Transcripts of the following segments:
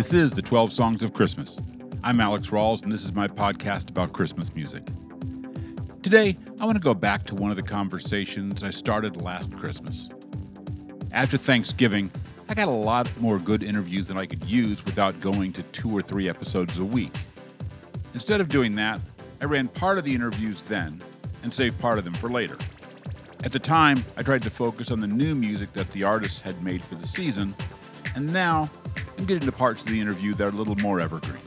This is the 12 Songs of Christmas. I'm Alex Rawls, and this is my podcast about Christmas music. Today, I want to go back to one of the conversations I started last Christmas. After Thanksgiving, I got a lot more good interviews than I could use without going to two or three episodes a week. Instead of doing that, I ran part of the interviews then and saved part of them for later. At the time, I tried to focus on the new music that the artists had made for the season, and now I'm getting to parts of the interview that are a little more evergreen.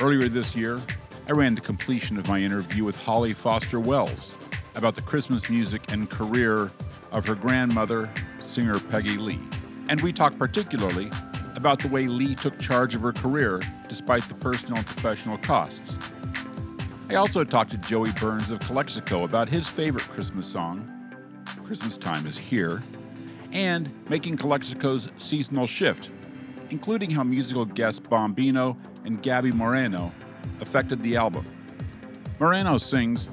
Earlier this year, I ran the completion of my interview with Holly Foster Wells about the Christmas music and career of her grandmother, singer Peggy Lee. And we talked particularly about the way Lee took charge of her career despite the personal and professional costs. I also talked to Joey Burns of Calexico about his favorite Christmas song, Christmas Time is Here, and making Calexico's seasonal shift, including how musical guests Bombino and Gaby Moreno affected the album. Moreno sings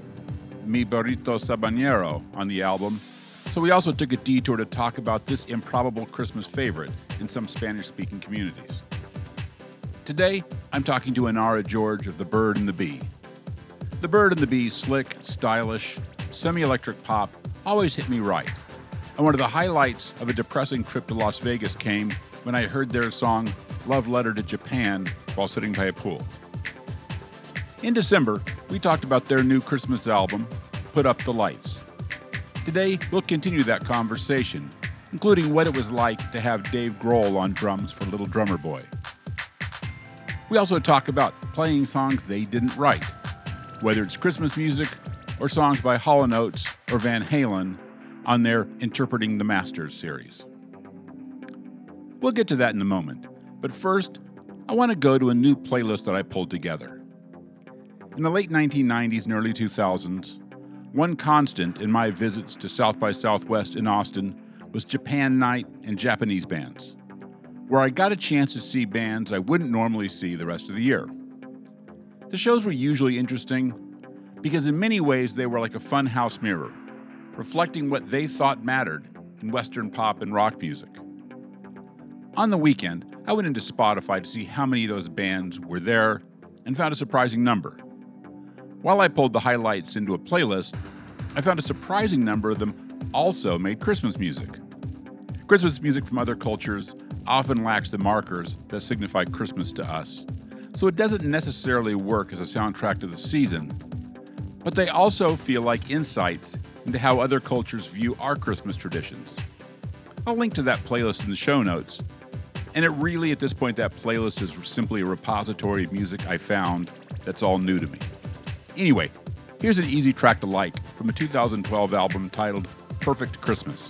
Mi Burrito Sabanero on the album, so we also took a detour to talk about this improbable Christmas favorite in some Spanish speaking communities. Today, I'm talking to Inara George of The Bird and the Bee. The Bird and the Bee, slick, stylish, semi electric pop, always hit me right. And one of the highlights of a depressing trip to Las Vegas came when I heard their song Love Letter to Japan while sitting by a pool. In December, we talked about their new Christmas album, Put Up the Lights. Today, we'll continue that conversation, including what it was like to have Dave Grohl on drums for Little Drummer Boy. We also talk about playing songs they didn't write whether it's Christmas music or songs by Hall & Oates or Van Halen on their Interpreting the Masters series. We'll get to that in a moment, but first, I want to go to a new playlist that I pulled together. In the late 1990s and early 2000s, one constant in my visits to South by Southwest in Austin was Japan Night and Japanese bands, where I got a chance to see bands I wouldn't normally see the rest of the year. The shows were usually interesting because, in many ways, they were like a fun house mirror, reflecting what they thought mattered in Western pop and rock music. On the weekend, I went into Spotify to see how many of those bands were there and found a surprising number. While I pulled the highlights into a playlist, I found a surprising number of them also made Christmas music. Christmas music from other cultures often lacks the markers that signify Christmas to us, so it doesn't necessarily work as a soundtrack to the season. But they also feel like insights into how other cultures view our Christmas traditions. I'll link to that playlist in the show notes. And it really, at this point, that playlist is simply a repository of music I found that's all new to me. Anyway, here's an easy track to like from a 2012 album titled Perfect Christmas,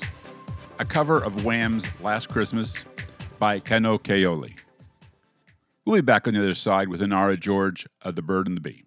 a cover of Wham's Last Christmas by Kano Kaoli. We'll be back on the other side with Inara George of The Bird and the Bee.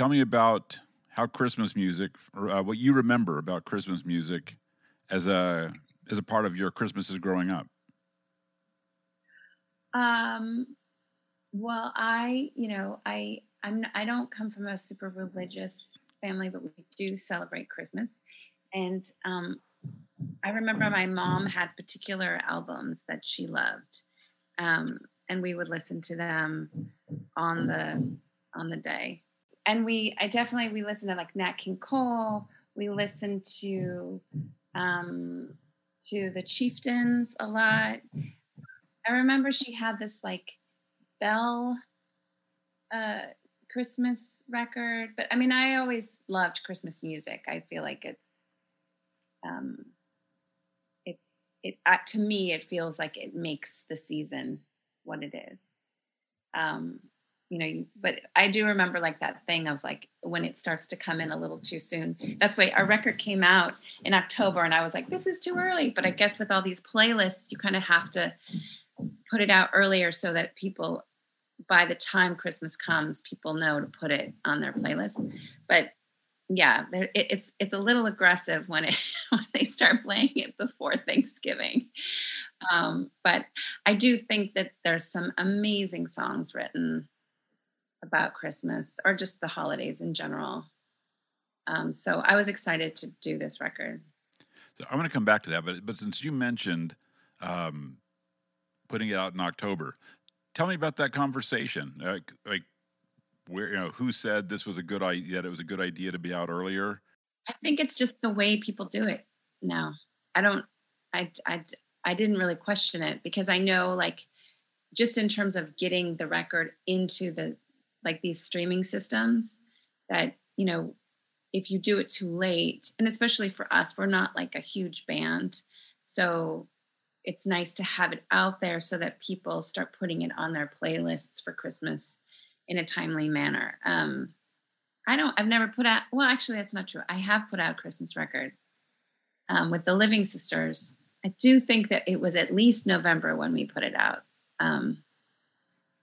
Tell me about how Christmas music, or uh, what you remember about Christmas music, as a as a part of your Christmases growing up. Um, well, I, you know, I I'm I don't come from a super religious family, but we do celebrate Christmas. And um, I remember my mom had particular albums that she loved, um, and we would listen to them on the on the day. And we, I definitely we listen to like Nat King Cole. We listen to um, to the Chieftains a lot. I remember she had this like bell uh, Christmas record, but I mean, I always loved Christmas music. I feel like it's, um, it's it uh, to me it feels like it makes the season what it is. Um, you know, but I do remember like that thing of like when it starts to come in a little too soon. That's why our record came out in October, and I was like, this is too early. But I guess with all these playlists, you kind of have to put it out earlier so that people by the time Christmas comes, people know to put it on their playlist. But yeah, it's it's a little aggressive when it when they start playing it before Thanksgiving. Um, but I do think that there's some amazing songs written about Christmas or just the holidays in general. Um, so I was excited to do this record. So I'm going to come back to that, but but since you mentioned um, putting it out in October, tell me about that conversation. Like, like where you know who said this was a good idea? That it was a good idea to be out earlier. I think it's just the way people do it now. I don't. I I I didn't really question it because I know like just in terms of getting the record into the like these streaming systems that you know if you do it too late and especially for us we're not like a huge band so it's nice to have it out there so that people start putting it on their playlists for Christmas in a timely manner. Um, I don't, I've never put out, well, actually, that's not true. I have put out Christmas record um, with the Living Sisters. I do think that it was at least November when we put it out, um,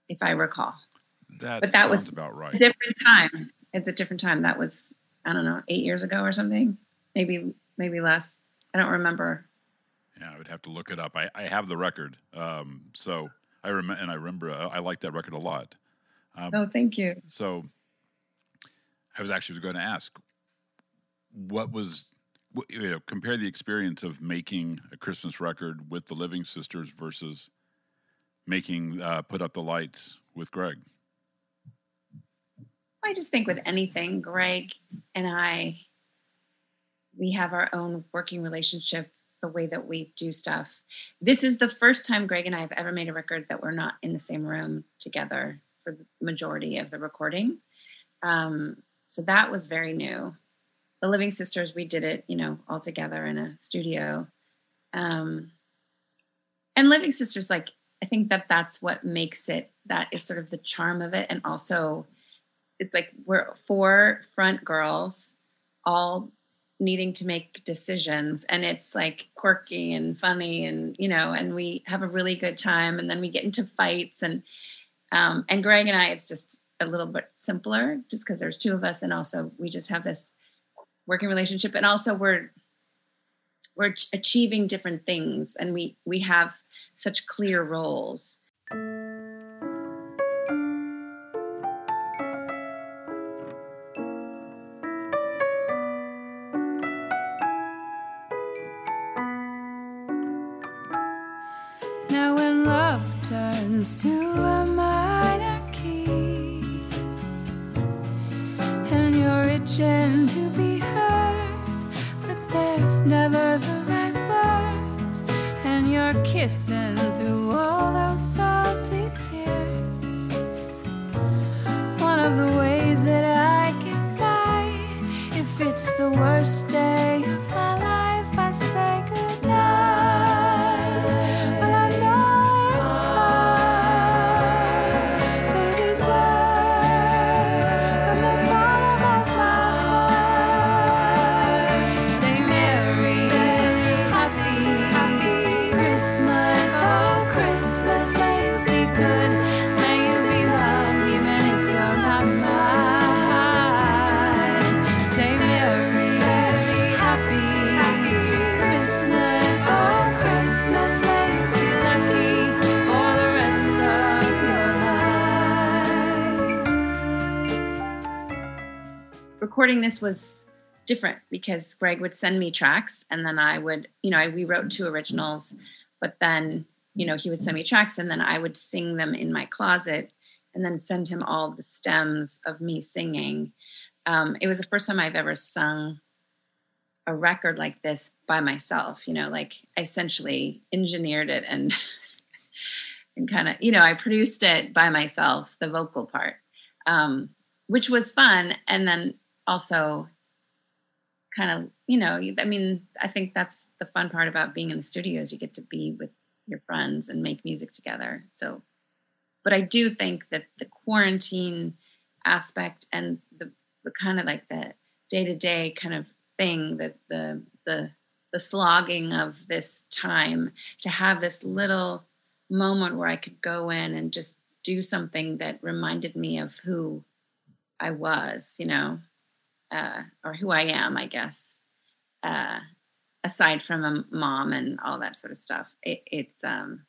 if I recall. That but that was about right. Different time. It's a different time. That was, I don't know, eight years ago or something. Maybe, maybe less. I don't remember yeah, I would have to look it up. I, I have the record, um, so I remember, and I remember uh, I like that record a lot. Um, oh, thank you. So, I was actually going to ask, what was you know compare the experience of making a Christmas record with the Living Sisters versus making uh, Put Up the Lights with Greg. I just think with anything, Greg and I, we have our own working relationship the way that we do stuff. This is the first time Greg and I have ever made a record that we're not in the same room together for the majority of the recording. Um, so that was very new. The Living Sisters, we did it, you know, all together in a studio. Um, and Living Sisters, like, I think that that's what makes it, that is sort of the charm of it. And also, it's like we're four front girls all needing to make decisions and it's like quirky and funny and you know and we have a really good time and then we get into fights and um and greg and i it's just a little bit simpler just because there's two of us and also we just have this working relationship and also we're we're achieving different things and we we have such clear roles recording this was different because Greg would send me tracks and then I would, you know, I rewrote two originals, but then, you know, he would send me tracks and then I would sing them in my closet and then send him all the stems of me singing. Um, it was the first time I've ever sung a record like this by myself, you know, like I essentially engineered it and and kind of, you know, I produced it by myself, the vocal part. Um, which was fun and then also kind of you know i mean i think that's the fun part about being in the studios you get to be with your friends and make music together. So but i do think that the quarantine aspect and the, the kind of like the day-to-day kind of thing that the the the slogging of this time to have this little moment where i could go in and just do something that reminded me of who I was, you know, uh, or who I am, I guess. Uh, aside from a mom and all that sort of stuff, it, it's um,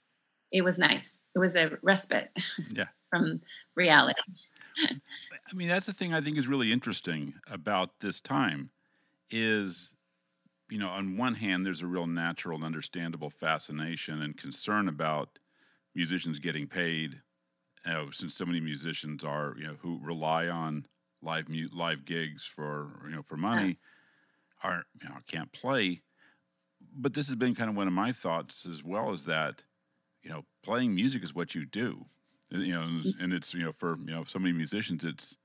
it was nice. It was a respite, yeah, from reality. I mean, that's the thing I think is really interesting about this time, is you know, on one hand, there's a real natural and understandable fascination and concern about musicians getting paid you know, since so many musicians are you know who rely on live mu- live gigs for you know for money yeah. are you know can't play. But this has been kind of one of my thoughts as well as that you know playing music is what you do you know mm. and it's you know for you know so many musicians it's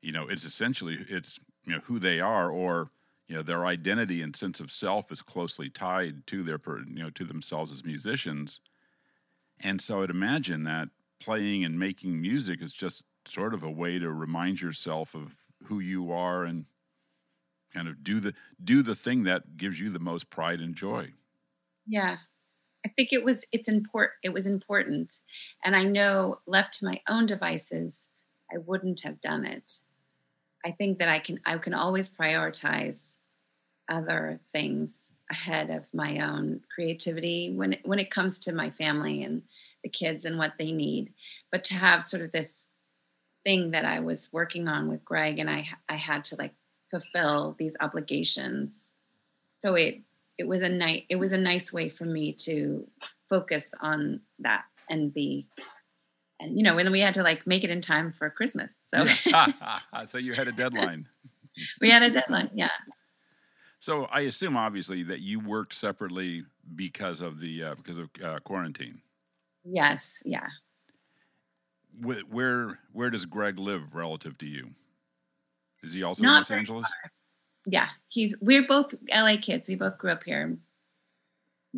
you know it's essentially it's you know who they are or you know their identity and sense of self is closely tied to their you know to themselves as musicians and so i'd imagine that playing and making music is just sort of a way to remind yourself of who you are and kind of do the do the thing that gives you the most pride and joy. Yeah. I think it was it's important it was important and I know left to my own devices I wouldn't have done it. I think that I can I can always prioritize other things ahead of my own creativity when when it comes to my family and the kids and what they need. But to have sort of this thing that I was working on with Greg, and I I had to like fulfill these obligations. So it it was a nice it was a nice way for me to focus on that and be and you know and we had to like make it in time for Christmas. So so you had a deadline. we had a deadline, yeah. So I assume obviously that you worked separately because of the uh, because of uh, quarantine. Yes, yeah. Where where does Greg live relative to you? Is he also Not in Los Angeles? Far. Yeah, he's. We're both LA kids. We both grew up here.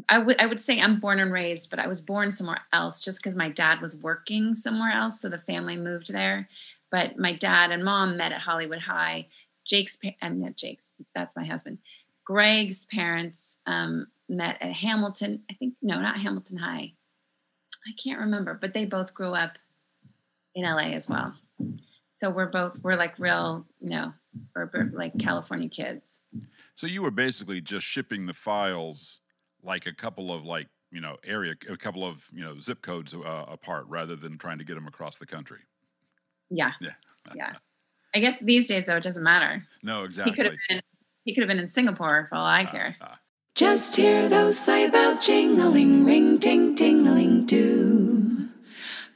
I would I would say I'm born and raised, but I was born somewhere else just because my dad was working somewhere else, so the family moved there. But my dad and mom met at Hollywood High. Jake's, I'm not Jake's. That's my husband. Greg's parents um, met at Hamilton. I think no, not Hamilton High. I can't remember, but they both grew up in LA as well. So we're both we're like real, you know, we're like California kids. So you were basically just shipping the files like a couple of like you know area a couple of you know zip codes uh, apart rather than trying to get them across the country. Yeah. Yeah. yeah. I guess these days though it doesn't matter. No, exactly. He could have been he could have been in Singapore for all I uh, care. Uh, uh. Just hear those sleigh bells jingling, ring, ting, tingling, do.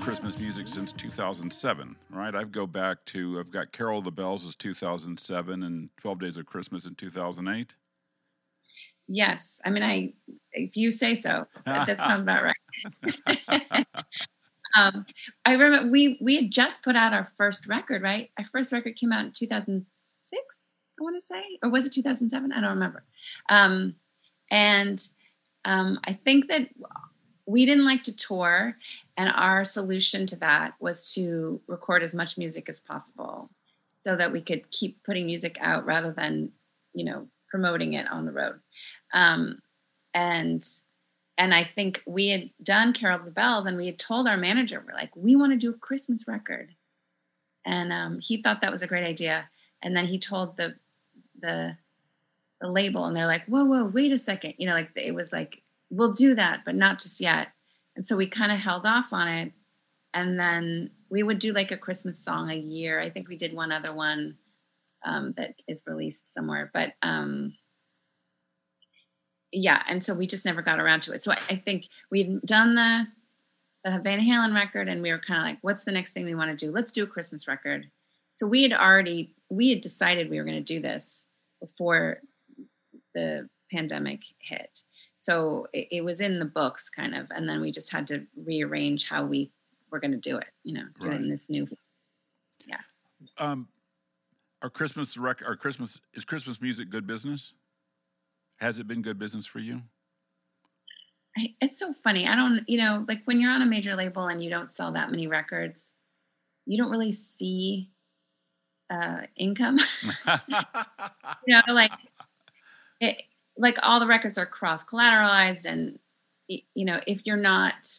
Christmas music since 2007, right? I go back to, I've got Carol of the Bells is 2007 and 12 Days of Christmas in 2008. Yes. I mean, I, if you say so, that, that sounds about right. um, I remember we we had just put out our first record, right? Our first record came out in 2006, I want to say, or was it 2007? I don't remember. Um, and um, I think that we didn't like to tour, and our solution to that was to record as much music as possible, so that we could keep putting music out rather than, you know, promoting it on the road. Um, and and I think we had done Carol the Bells, and we had told our manager, we're like, we want to do a Christmas record, and um, he thought that was a great idea. And then he told the the the label, and they're like, whoa, whoa, wait a second, you know, like it was like, we'll do that, but not just yet. And so we kind of held off on it, and then we would do like a Christmas song a year. I think we did one other one um, that is released somewhere, but. Um, yeah, and so we just never got around to it. So I, I think we'd done the the Van Halen record, and we were kind of like, "What's the next thing we want to do? Let's do a Christmas record." So we had already we had decided we were going to do this before the pandemic hit. So it, it, was in the books, kind of, and then we just had to rearrange how we were going to do it. You know, right. in this new. Yeah. Um, our Christmas rec, our Christmas is Christmas music good business. Has it been good business for you? I, it's so funny. I don't, you know, like when you're on a major label and you don't sell that many records, you don't really see uh, income. you know, like it, like all the records are cross collateralized, and you know, if you're not,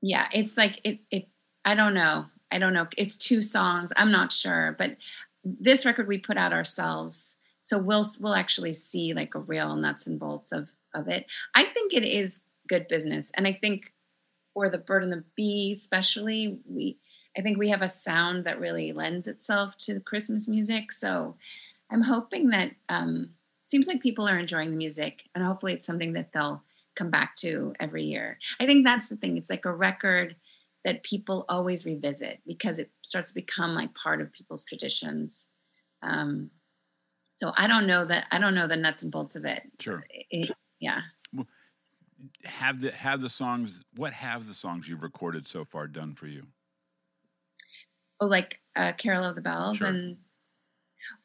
yeah, it's like it. It. I don't know. I don't know. It's two songs. I'm not sure, but this record we put out ourselves so we'll we'll actually see like a real nuts and bolts of of it i think it is good business and i think for the bird and the bee especially we i think we have a sound that really lends itself to christmas music so i'm hoping that um seems like people are enjoying the music and hopefully it's something that they'll come back to every year i think that's the thing it's like a record that people always revisit because it starts to become like part of people's traditions um, so I don't know that I don't know the nuts and bolts of it. Sure. It, yeah. Have the have the songs? What have the songs you've recorded so far done for you? Oh, like uh, "Carol of the Bells" sure. and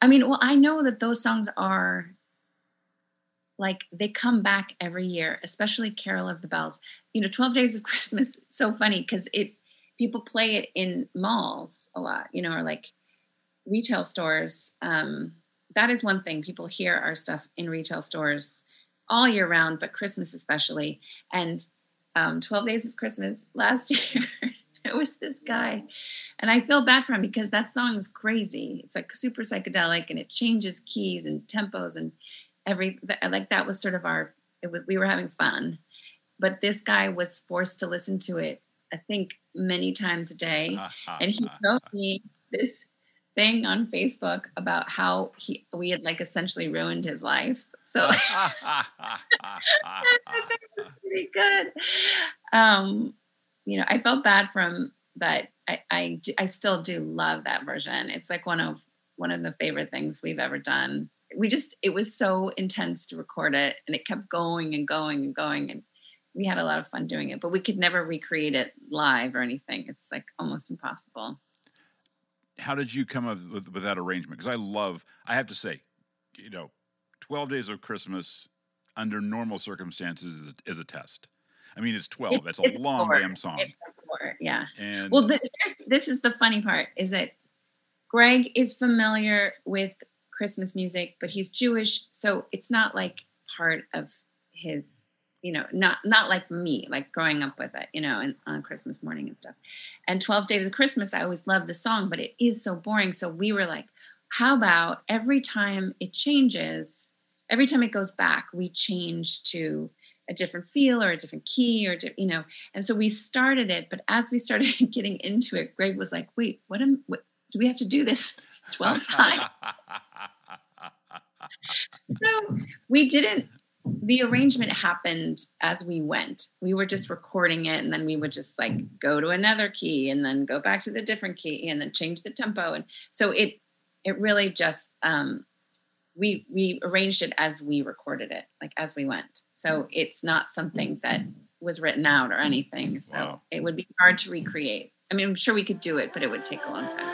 I mean, well, I know that those songs are like they come back every year, especially "Carol of the Bells." You know, Twelve Days of Christmas. So funny because it people play it in malls a lot. You know, or like retail stores. Um, that is one thing people hear our stuff in retail stores all year round, but Christmas especially. And um, 12 Days of Christmas last year, it was this guy. And I feel bad for him because that song is crazy. It's like super psychedelic and it changes keys and tempos and every, I like that was sort of our, was, we were having fun. But this guy was forced to listen to it, I think, many times a day. and he wrote me this thing on Facebook about how he we had like essentially ruined his life. So it was pretty good. Um, you know, I felt bad for him, but I, I I still do love that version. It's like one of one of the favorite things we've ever done. We just it was so intense to record it, and it kept going and going and going, and we had a lot of fun doing it. But we could never recreate it live or anything. It's like almost impossible how did you come up with, with that arrangement? Because I love, I have to say, you know, 12 Days of Christmas under normal circumstances is a, is a test. I mean, it's 12. It's, it's a long four. damn song. Four, yeah. And well, this, this is the funny part is that Greg is familiar with Christmas music, but he's Jewish. So it's not like part of his you know, not not like me, like growing up with it, you know, and on Christmas morning and stuff. And 12 Days of Christmas, I always loved the song, but it is so boring. So we were like, how about every time it changes, every time it goes back, we change to a different feel or a different key or you know. And so we started it, but as we started getting into it, Greg was like, "Wait, what am what, do we have to do this 12 times?" so we didn't the arrangement happened as we went. We were just recording it and then we would just like go to another key and then go back to the different key and then change the tempo. And so it it really just um we we arranged it as we recorded it, like as we went. So it's not something that was written out or anything. So wow. it would be hard to recreate. I mean, I'm sure we could do it, but it would take a long time.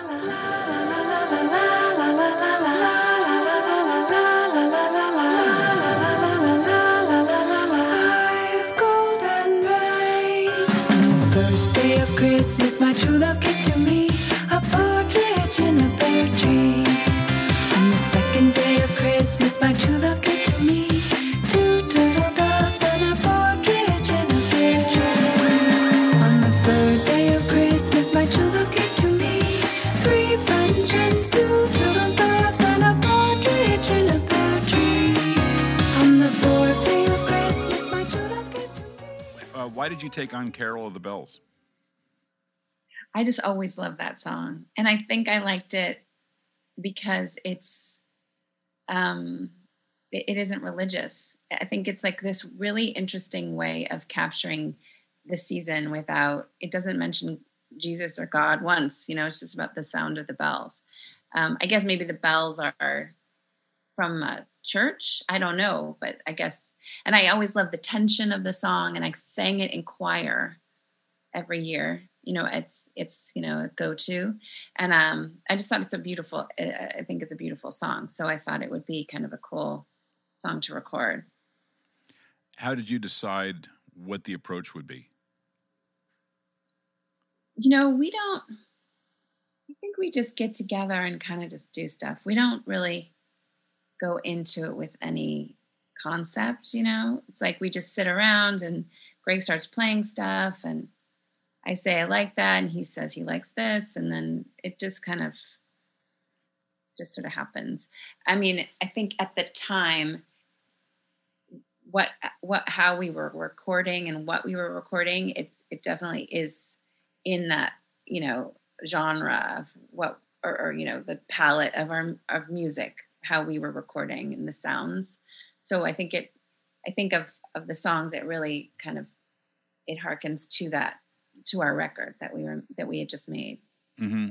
Why did you take on Carol of the Bells? I just always loved that song. And I think I liked it because it's um it, it isn't religious. I think it's like this really interesting way of capturing the season without it doesn't mention Jesus or God once, you know, it's just about the sound of the bells. Um, I guess maybe the bells are from a church. I don't know, but I guess, and I always loved the tension of the song, and I sang it in choir every year. You know, it's it's you know a go to, and um, I just thought it's a beautiful. I I think it's a beautiful song, so I thought it would be kind of a cool song to record. How did you decide what the approach would be? you know, we don't, I think we just get together and kind of just do stuff. We don't really go into it with any concept, you know? It's like we just sit around and Greg starts playing stuff and I say, I like that. And he says he likes this. And then it just kind of just sort of happens. I mean, I think at the time, what what how we were recording and what we were recording, it it definitely is in that you know genre of what or, or you know the palette of our of music how we were recording and the sounds so i think it i think of of the songs it really kind of it harkens to that to our record that we were that we had just made Mm-hmm.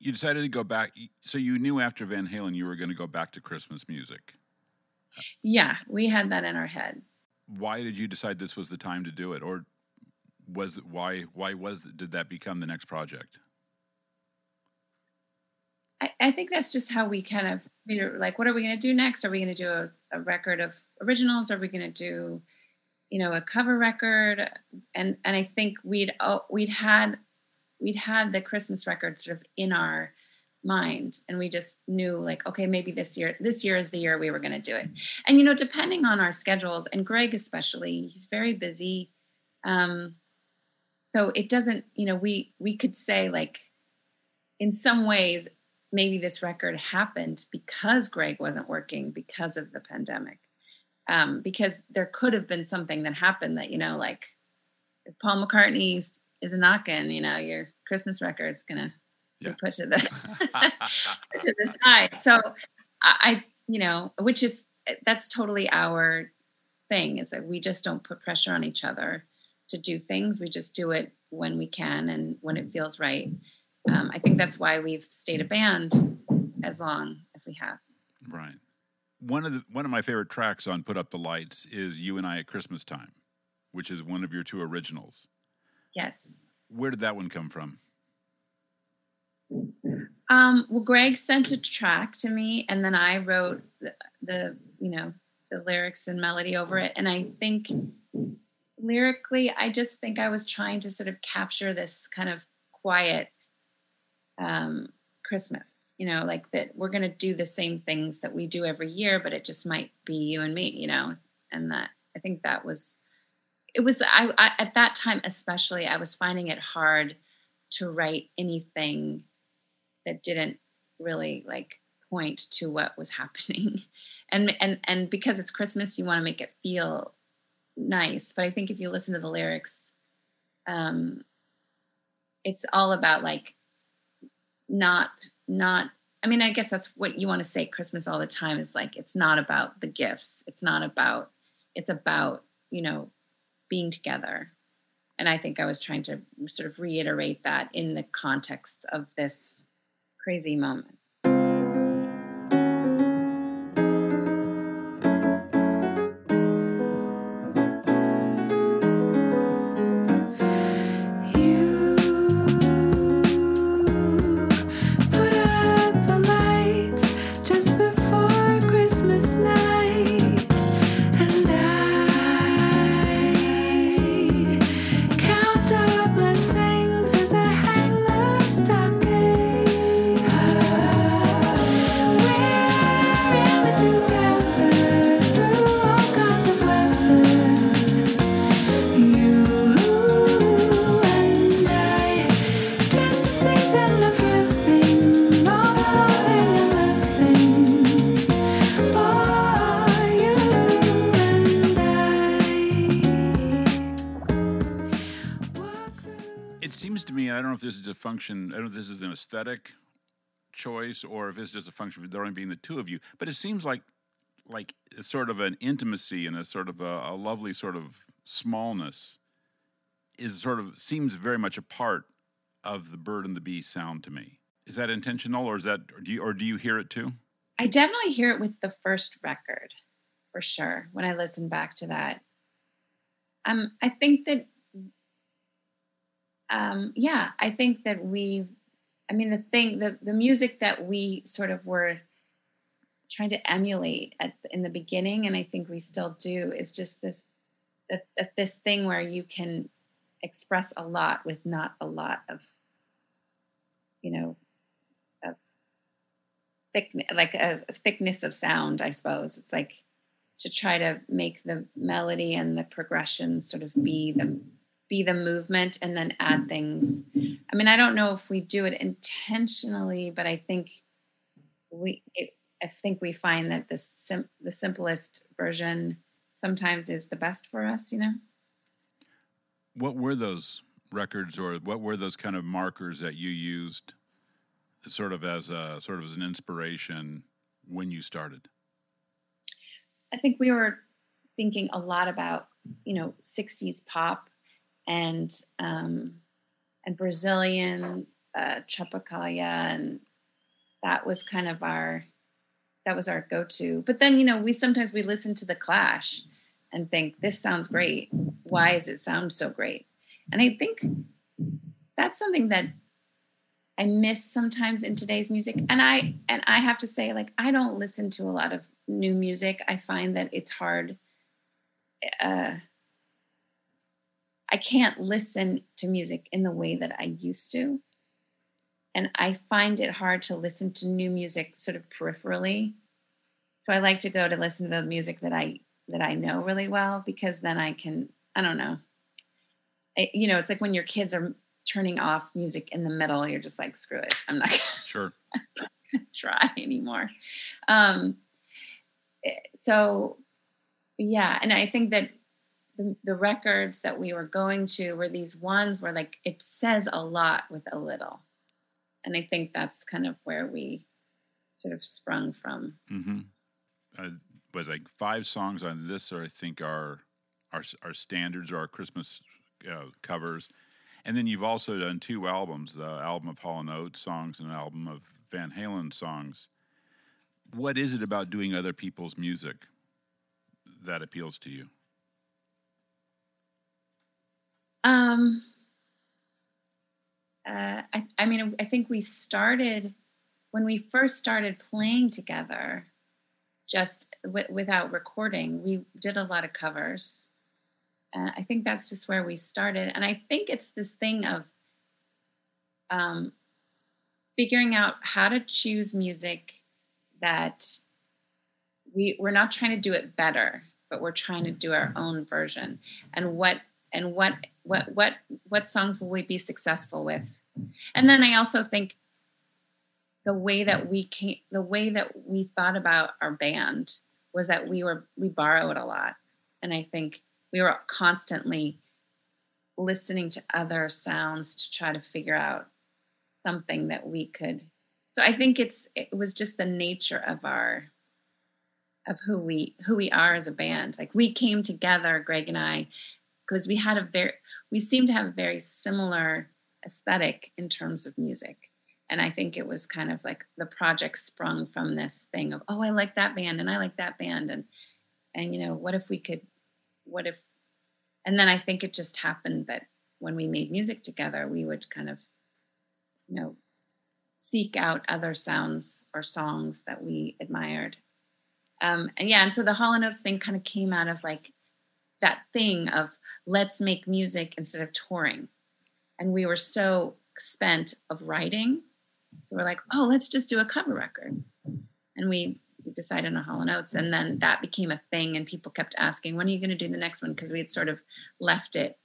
You decided to go back. So you knew after Van Halen you were going to go back to Christmas music. yeah we had that in our head Why did you decide this was the time to do it, or was it, why why was did that become the next project? I, I think that's just how we kind of like, what are we going to do next? Are we going to do a, a record of originals? Are we going to do, you know, a cover record? And and I think we'd oh, we'd had we'd had the Christmas record sort of in our mind, and we just knew like, okay, maybe this year this year is the year we were going to do it. And you know, depending on our schedules, and Greg especially, he's very busy. Um, so it doesn't, you know, we we could say like, in some ways maybe this record happened because Greg wasn't working because of the pandemic. Um, because there could have been something that happened that, you know, like if Paul McCartney is- knocking, you know, your Christmas record's gonna Yeah. be put to the to the side. So I, I, you know, which is that's totally our thing is that we just don't put pressure on each other to do things. We just do it when we can and when it feels right. Um, I think that's why we've stayed a band as long as we have. Right. One of the one of my favorite tracks on Put Up the Lights is You and I at Christmas Time, which is one of your two originals. Yes. Where did that one come from? Um, well, Greg sent a track to me, and then I wrote the, the you know the lyrics and melody over it. And I think lyrically, I just think I was trying to sort of capture this kind of quiet um, Christmas. You know, like that we're going to do the same things that we do every year, but it just might be you and me. You know, and that I think that was it was I, I at that time especially I was finding it hard to write anything that didn't really like point to what was happening and and and because it's christmas you want to make it feel nice but i think if you listen to the lyrics um it's all about like not not i mean i guess that's what you want to say christmas all the time is like it's not about the gifts. It's not about it's about you know being together. And i think i was trying to sort of reiterate that in the context of this crazy moment function, I don't know if this is an aesthetic choice or if it's just a function of there only being the two of you, but it seems like like sort of an intimacy and a sort of a, a lovely sort of smallness is sort of seems very much a part of the bird and the bee sound to me. Is that intentional or is that or do you or do you hear it too? I definitely hear it with the first record for sure when I listen back to that. Um I think that um, yeah, I think that we, I mean, the thing, the, the music that we sort of were trying to emulate at, in the beginning, and I think we still do, is just this, this thing where you can express a lot with not a lot of, you know, of thick, like a thickness of sound, I suppose. It's like to try to make the melody and the progression sort of be the be the movement and then add things. I mean, I don't know if we do it intentionally, but I think we it, I think we find that the sim, the simplest version sometimes is the best for us, you know. What were those records or what were those kind of markers that you used sort of as a sort of as an inspiration when you started? I think we were thinking a lot about, you know, 60s pop and um, and Brazilian uh, and that was kind of our that was our go-to. But then you know we sometimes we listen to the Clash and think this sounds great. Why does it sound so great? And I think that's something that I miss sometimes in today's music. And I and I have to say, like I don't listen to a lot of new music. I find that it's hard. Uh, I can't listen to music in the way that I used to. And I find it hard to listen to new music sort of peripherally. So I like to go to listen to the music that I that I know really well because then I can I don't know. I, you know, it's like when your kids are turning off music in the middle, you're just like, screw it, I'm not gonna, sure try anymore. Um, eh, so yeah, and I think that the, records that we were going to were these ones where like it says a lot with a little. And i think that's kind of where we sort of sprung from. Mm-hmm. uh, was like five songs on this or i think are our, our standards or our christmas uh, covers. And then you've also done two albums the album of hall and oates songs and an album of van halen songs. What is it about doing other people's music that appeals to you Um, uh, I, I mean, I think we started when we first started playing together, just w- without recording. We did a lot of covers. Uh, I think that's just where we started, and I think it's this thing of um, figuring out how to choose music that we we're not trying to do it better, but we're trying to do our own version, and what and what what what what songs will we be successful with? And then i also think the way that we came the way that we thought about our band was that we were we borrowed a lot. And i think we were constantly listening to other sounds to try to figure out something that we could. So i think it's it was just the nature of our of who we who we are as a band. Like we came together greg and i because we had a very we seemed to have a very similar aesthetic in terms of music. And i think it was kind of like the project sprung from this thing of oh i like that band and i like that band and and you know what if we could what if and then i think it just happened that when we made music together we would kind of you know seek out other sounds or songs that we admired. Um and yeah and so the hall and oates thing kind of came out of like that thing of let's make music instead of touring. And we were so spent of writing. So we're like, oh, let's just do a cover record. And we, we decided on Hall and Oates. And then that became a thing. And people kept asking, when are you going to do the next one? Because we had sort of left it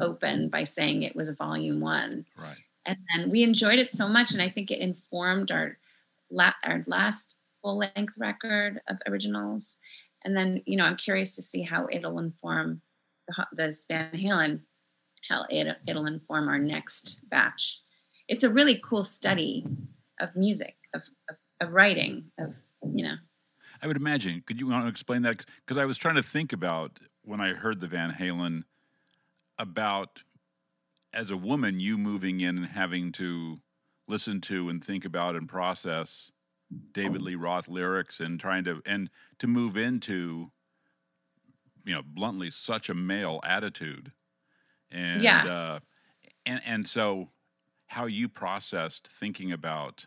open by saying it was a volume one. Right. And then we enjoyed it so much. And I think it informed our, la- our last full length record of originals. And then, you know, I'm curious to see how it'll inform the, the Van Halen how it, it'll inform our next batch. It's a really cool study of music, of, of, of writing, of, you know. I would imagine. Could you want to explain that? Because I was trying to think about when I heard the Van Halen about as a woman, you moving in and having to listen to and think about and process David Lee Roth lyrics and trying to and to move into you know bluntly such a male attitude and Yeah. uh, and and so how you processed thinking about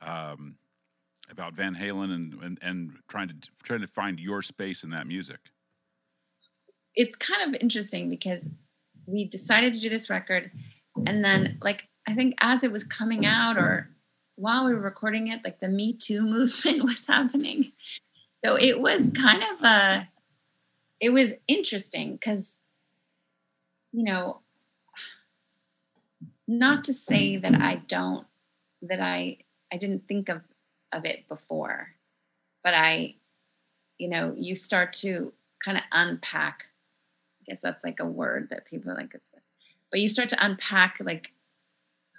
um, about Van Halen and, and and trying to trying to find your space in that music. it's kind of interesting because we decided to do this record and then like i think as it was coming out or while we were recording it like the me too movement was happening so it was kind of a it was interesting because you know not to say that i don't that i i didn't think of of it before but i you know you start to kind of unpack I guess that's like a word that people like it's but you start to unpack like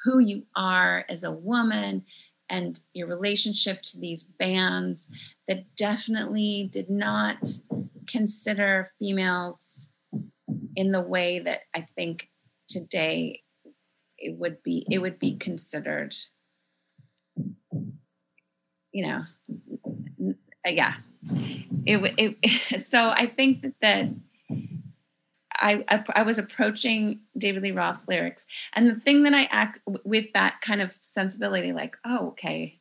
who you are as a woman and your relationship to these bands that definitely did not consider females in the way that I think today it would be it would be considered. You know yeah. It, it so I think that that I, I was approaching David Lee Roth's lyrics, and the thing that I act with that kind of sensibility, like, oh, okay,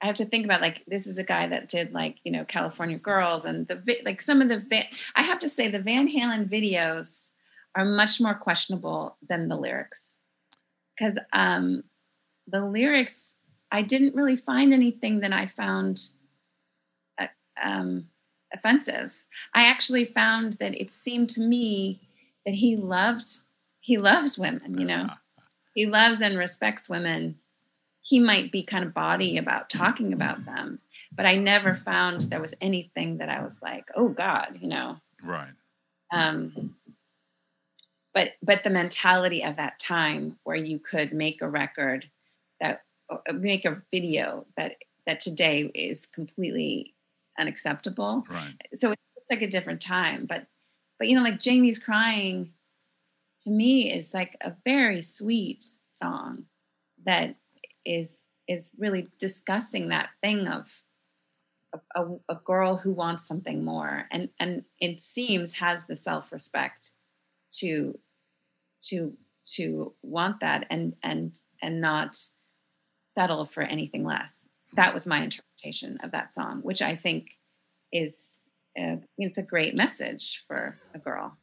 I have to think about like this is a guy that did like you know California Girls and the like some of the I have to say the Van Halen videos are much more questionable than the lyrics. Because um, the lyrics I didn't really find anything that I found uh, um, offensive. I actually found that it seemed to me that he loved he loves women, you know. He loves and respects women. He might be kind of body about talking about them, but I never found there was anything that I was like, "Oh god," you know. Right. Um but but the mentality of that time where you could make a record that make a video that that today is completely unacceptable. Right. so it's like a different time but but you know like jamie's crying to me is like a very sweet song that is is really discussing that thing of a, a, a girl who wants something more and and it seems has the self-respect to to to want that and and and not settle for anything less. That was my interpretation of that song which i think is uh, it's a great message for a girl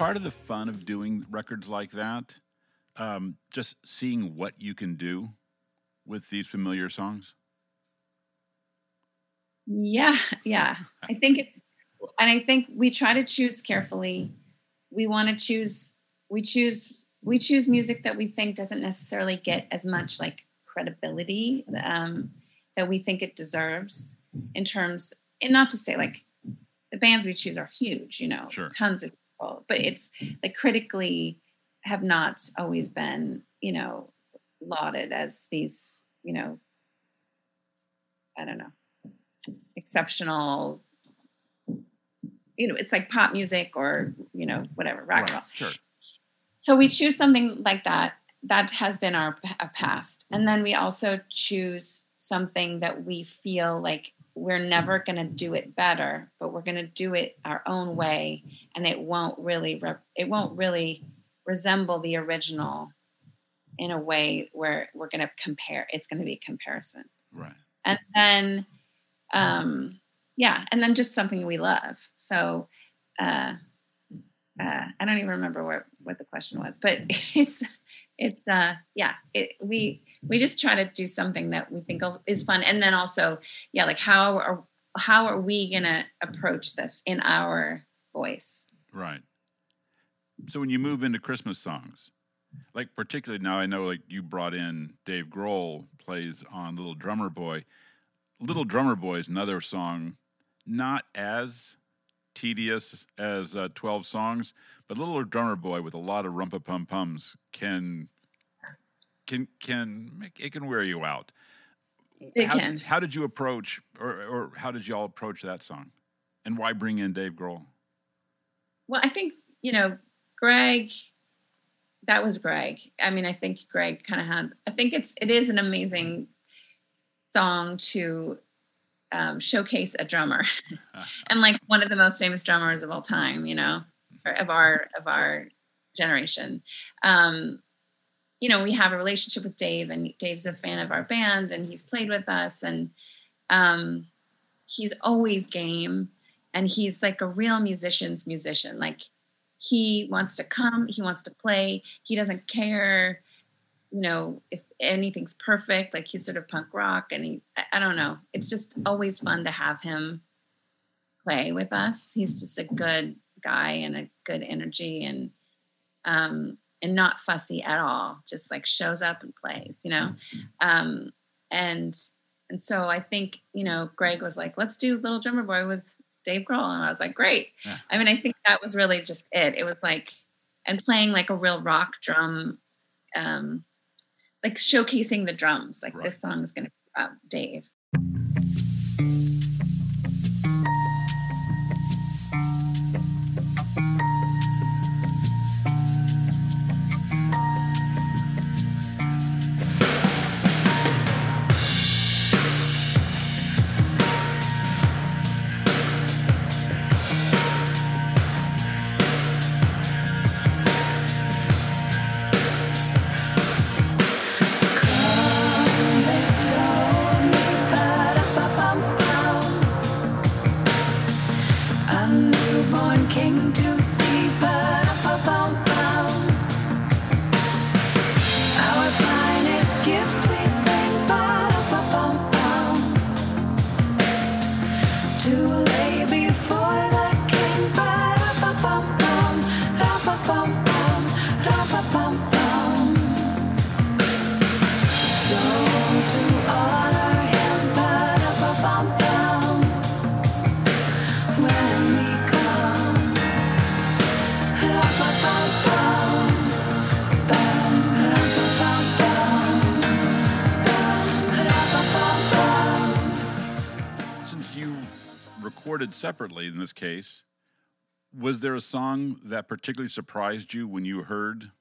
part of the fun of doing records like that um, just seeing what you can do with these familiar songs? Yeah, yeah. I think it's, and I think we try to choose carefully. We want to choose, we choose, we choose music that we think doesn't necessarily get as much like credibility um, that we think it deserves in terms, and not to say like the bands we choose are huge, you know, Sure. tons of but it's like critically have not always been, you know, lauded as these, you know, I don't know exceptional you know it's like pop music or you know whatever rock and roll. Sure. so we choose something like that that has been our, our past. And mm-hmm. then we also choose something that we feel like we're never going to do it better, but we're going to do it our own way, and it won't really rep- it won't really resemble the original in a way where we're going to compare. It's going to be a comparison, Right. and then um, yeah, and then just something we love. So uh, uh, I don't even remember what what the question was, but it's it's uh yeah it, we we just try to do something that we think of is fun and then also yeah like how are how are we gonna approach this in our voice Right. So when you move into Christmas songs, like particularly now, I know like you brought in Dave Grohl plays on Little Drummer Boy. Little Drummer Boy is another song, not as tedious as uh, Twelve Songs, but Little Drummer Boy with a lot of rumpa pum pums can can can it can wear you out. It how, can. How did you approach, or or how did y'all approach that song, and why bring in Dave Grohl? well i think you know greg that was greg i mean i think greg kind of had i think it's it is an amazing song to um, showcase a drummer and like one of the most famous drummers of all time you know of our of our generation um you know we have a relationship with dave and dave's a fan of our band and he's played with us and um he's always game and he's like a real musician's musician. Like he wants to come he wants to play he doesn't care you know if anything's perfect like he's sort of punk rock and he I, I don't know. It's just always fun to have him play with us. He's just a good guy and a good energy and um and not fussy at all just like shows up and plays you know? Um and and so i think you know greg was like let's do little drummer boy with dave grohl. And i was like great. Yeah. i mean i think that was really just it. It was like and playing like a real rock drum um like showcasing the drums like Right. this song is going to be about dave separately in this case, was there a song that particularly surprised you when you heard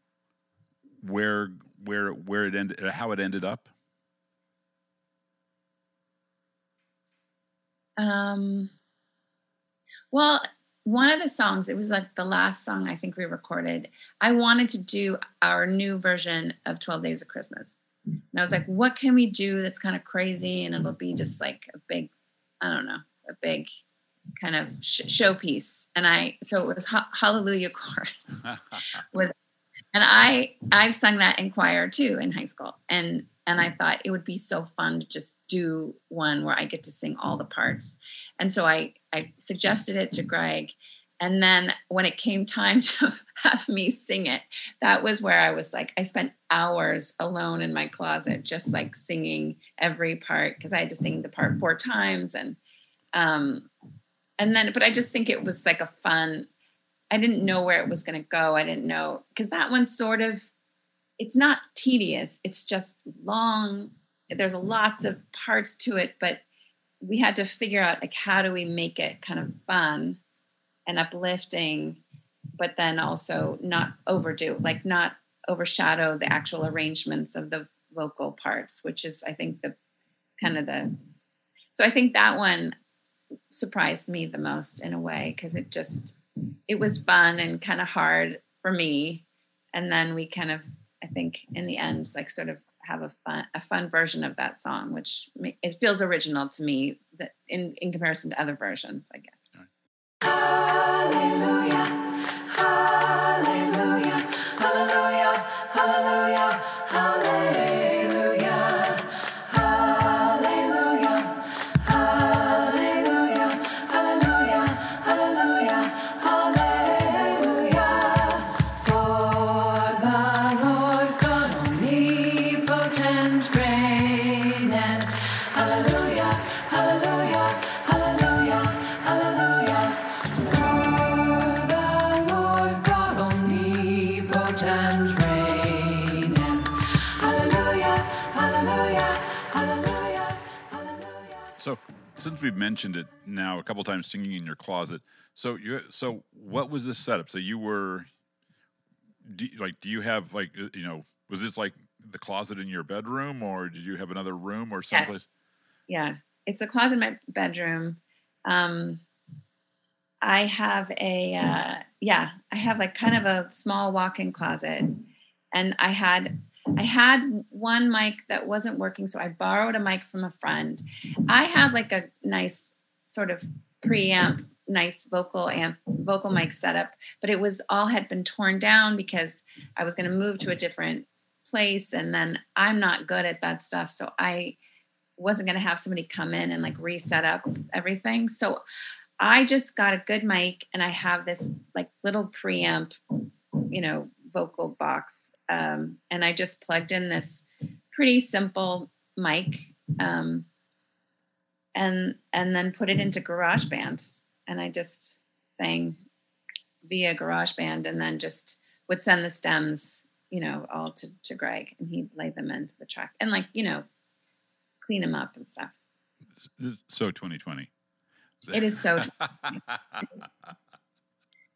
where where where it ended how it ended up? Um, well, one of the songs, it was like the last song I think we recorded. I wanted to do our new version of 12 Days of Christmas. And I was like, what can we do that's kind of crazy? And it'll be just like a big, I don't know, a big kind of sh- showpiece. And I, so it was ha- Hallelujah Chorus. Was and i i've sung that in choir too in high school. And and i thought it would be so fun to just do one where i get to sing all the parts. And so i i suggested it to greg. And then when it came time to have me sing it that was where i was like i spent hours alone in my closet just like singing every part because i had to sing the part four times. And um and then but i just think it was like a fun I didn't know where it was going to go. I didn't know because that one sort of it's not tedious. It's just long. There's lots of parts to it, but we had to figure out like how do we make it kind of fun and uplifting, but then also not overdo, like not overshadow the actual arrangements of the vocal parts, which is I think the kind of the so I think that one surprised me the most in a way because it just it was fun and kind of hard for me. And then we kind of i think in the end like sort of have a fun a fun version of that song which it feels original to me that in in comparison to other versions i guess. Hallelujah, hallelujah, we've mentioned it now a couple times, singing in your closet. So, you so what was this setup? So you were, do, like, do you have like uh, you know, was this like the closet in your bedroom, or did you have another room or someplace? yeah it's a closet in my bedroom um i have a uh yeah i have like kind of a small walk-in closet and i had i had one mic that wasn't working so i borrowed a mic from a friend i had like a nice sort of preamp nice vocal amp vocal mic setup but it was all had been torn down because i was going to move to a different place and then i'm not good at that stuff so i wasn't going to have somebody come in and like reset up everything. So I just got a good mic and I have this like little preamp, you know, vocal box. Um, and I just plugged in this pretty simple mic um, and and then put it into GarageBand. And I just sang via GarageBand and then just would send the stems, you know, all to, to Greg and he'd lay them into the track and like, you know, clean them up and stuff. So 2020. It is so.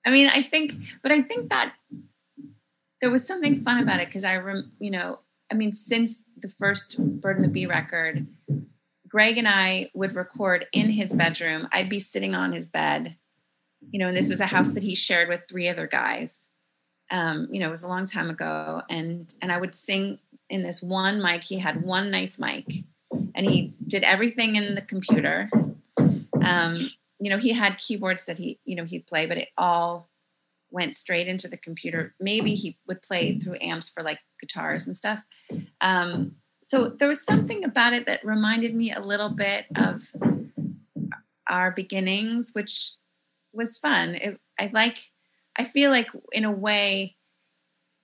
I mean, I think, but I think that there was something fun about it because I, rem, you know, I mean, since the first Bird and the Bee record, Greg and I would record in his bedroom. I'd be sitting on his bed, you know, and this was a house that he shared with three other guys. Um, you know, it was a long time ago, and and I would sing in this one mic. He had one nice mic, and he did everything in the computer. Um, you know, he had keyboards that he, you know, he'd play, but it all went straight into the computer. Maybe he would play through amps for like guitars and stuff. Um, so there was something about it that reminded me a little bit of our beginnings, which was fun. It, I like, I feel like in a way,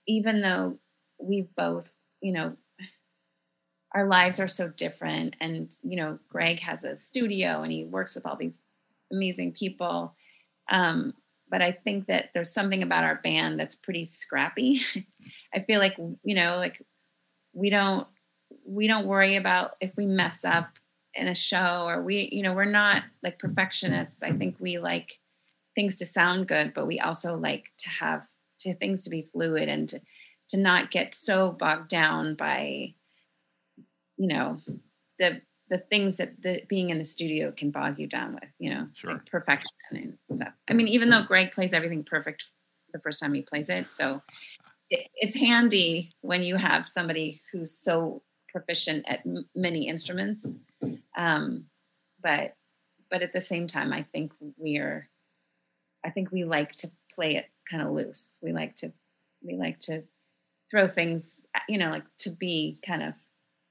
even though we've both, you know, our lives are so different and you know greg has a studio and he works with all these amazing people um, but i think that there's something about our band that's pretty scrappy. I feel like you know like we don't we don't worry about if we mess up in a show or we you know we're not like perfectionists. I think we like things to sound good but we also like to have to things to be fluid and to, to not get so bogged down by you know the the things that the being in the studio can bog you down with you know Sure. like perfection and stuff. I mean even though greg plays everything perfect the first time he plays it so it, it's handy when you have somebody who's so proficient at m- many instruments. Um but but at the same time i think we're i think we like to play it kind of loose. We like to we like to throw things you know like to be kind of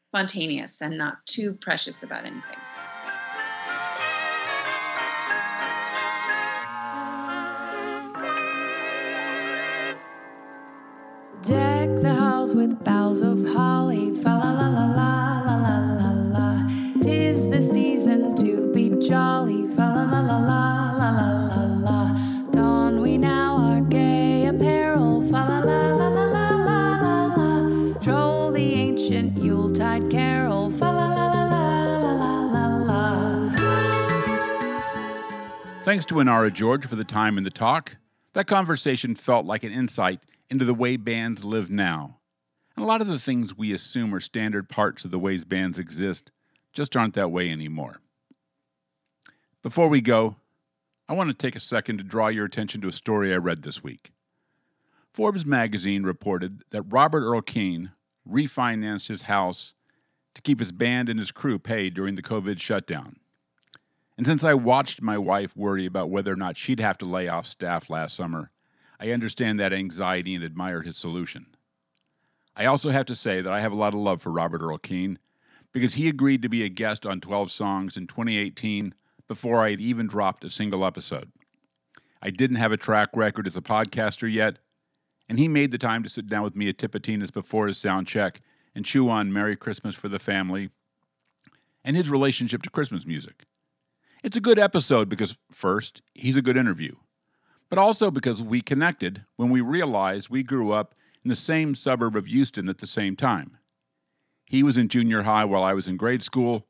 spontaneous and not too precious about anything. Deck the halls with boughs of holly. Fa la la la la la la la. Tis the season to be jolly. Thanks to Inara George for the time and the talk. That conversation felt like an insight into the way bands live now. And a lot of the things we assume are standard parts of the ways bands exist just aren't that way anymore. Before we go, I want to take a second to draw your attention to a story I read this week. Forbes magazine reported that Robert Earl Keen refinanced his house to keep his band and his crew paid during the COVID shutdown. And since I watched my wife worry about whether or not she'd have to lay off staff last summer, I understand that anxiety and admire his solution. I also have to say that I have a lot of love for Robert Earl Keen because he agreed to be a guest on 12 Songs in 2018 before I had even dropped a single episode. I didn't have a track record as a podcaster yet, and he made the time to sit down with me at Tipitina's before his sound check and chew on Merry Christmas for the Family and his relationship to Christmas music. It's a good episode because, first, he's a good interview, but also because we connected when we realized we grew up in the same suburb of Houston at the same time. He was in junior high while I was in grade school,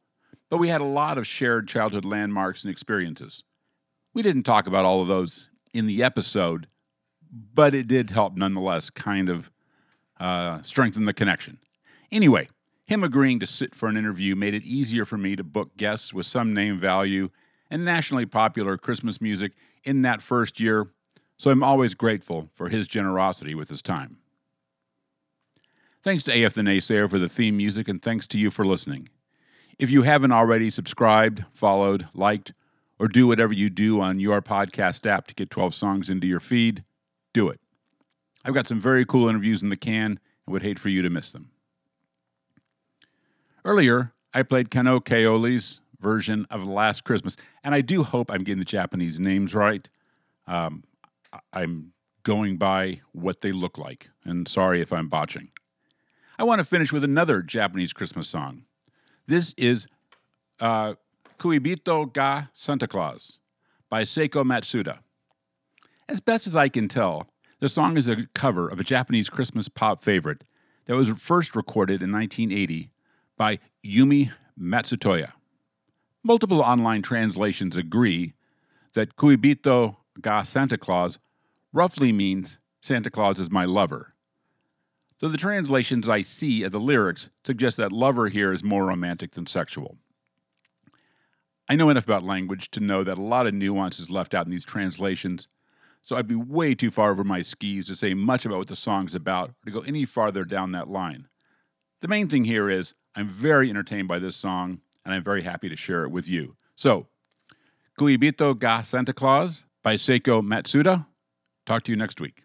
but we had a lot of shared childhood landmarks and experiences. We didn't talk about all of those in the episode, but it did help nonetheless kind of uh, strengthen the connection. Anyway, him agreeing to sit for an interview made it easier for me to book guests with some name value and nationally popular Christmas music in that first year, so I'm always grateful for his generosity with his time. Thanks to AF the Naysayer for the theme music, and thanks to you for listening. If you haven't already subscribed, followed, liked, or do whatever you do on your podcast app to get 12 songs into your feed, do it. I've got some very cool interviews in the can and would hate for you to miss them. Earlier, I played Kano Kaoli's version of Last Christmas, and I do hope I'm getting the Japanese names right. Um, I'm going by what they look like, and sorry if I'm botching. I want to finish with another Japanese Christmas song. This is uh, Kuibito ga Santa Claus by Seiko Matsuda. As best as I can tell, the song is a cover of a Japanese Christmas pop favorite that was first recorded in 1980 by Yumi Matsutoya. Multiple online translations agree that Kuibito ga Santa Claus roughly means Santa Claus is my lover. Though the translations I see of the lyrics suggest that lover here is more romantic than sexual. I know enough about language to know that a lot of nuance is left out in these translations, so I'd be way too far over my skis to say much about what the song's about or to go any farther down that line. The main thing here is I'm very entertained by this song, and I'm very happy to share it with you. So, Kuibito ga Santa Claus by Seiko Matsuda. Talk to you next week.